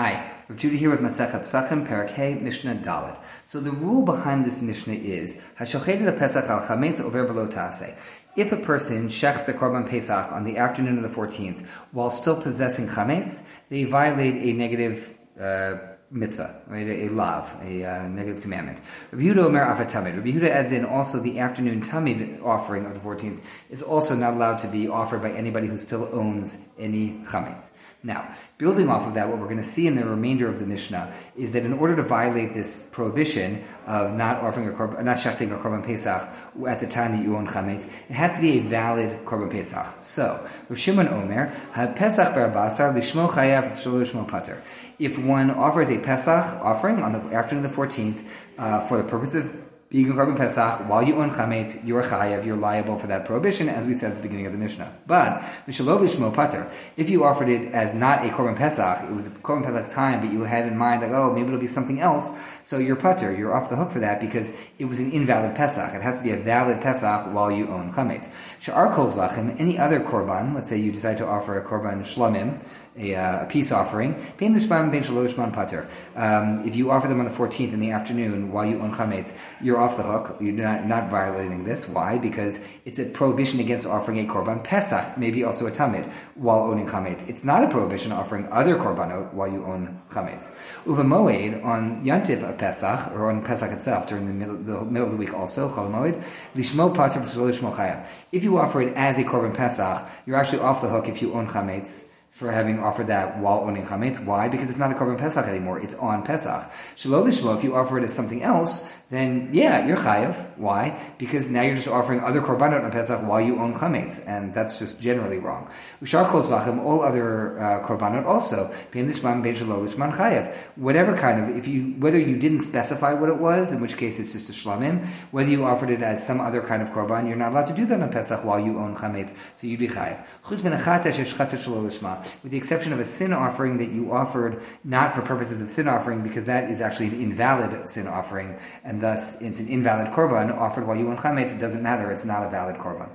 Hi, Rav Judah here with Masechet Pesachim, Perek Hey, Mishnah Dalet. So the rule behind this Mishnah is Hashochet Pesach al Chametz over below. If a person shechs the Korban Pesach on the afternoon of the 14th while still possessing Chametz, they violate a negative uh, mitzvah, right? A, a lav, a uh, negative commandment. Rabbi Yehuda Omer Af HaTamid. Rabbi Yehuda adds in also the afternoon tamid offering of the 14th is also not allowed to be offered by anybody who still owns any chametz. Now, building off of that, what we're going to see in the remainder of the Mishnah is that in order to violate this prohibition of not offering a korban, not shechting a korban pesach at the time that you own chametz, it has to be a valid korban pesach. So, Rav Shimon Omer, pesach barabasar lishmo chayav shmo pater. If one offers a pesach offering on the afternoon of the 14th uh, for the purpose of being a korban pesach while you own chametz, you're chayav, you're liable for that prohibition, as we said at the beginning of the Mishnah. But v'shalol pater, if you offered it as not a korban pesach, it was a korban pesach time, but you had in mind like, oh, maybe it'll be something else, so you're pater, you're off the hook for that because it was an invalid pesach. It has to be a valid pesach while you own chametz. Sha'ar kol zvachim, any other korban, let's say you decide to offer a korban shlamim, a, uh, a peace offering. Um, if you offer them on the 14th in the afternoon while you own chametz, you're off the hook. You're not, not violating this. Why? Because it's a prohibition against offering a korban pesach, maybe also a tamid, while owning chametz. It's not a prohibition offering other korbanot while you own chametz. Uva moed on yantiv of pesach or on pesach itself during the middle, the middle of the week also chol moed lishmo pater If you offer it as a korban pesach, you're actually off the hook if you own chametz for having offered that while owning chametz. Why? Because it's not a korban pesach anymore. It's on pesach. Shalol if you offer it as something else, then yeah, you're chayav. Why? Because now you're just offering other korbanot on Pesach while you own chametz, and that's just generally wrong. Ushar kol all other uh, korbanot also bein lishman lishman chayav. Whatever kind of, if you whether you didn't specify what it was, in which case it's just a shlamim, whether you offered it as some other kind of korban, you're not allowed to do that on Pesach while you own chametz, so you'd be chayav. With the exception of a sin offering that you offered not for purposes of sin offering, because that is actually an invalid sin offering, and thus it's an invalid korban offered while you own chametz. It doesn't matter; it's not a valid korban.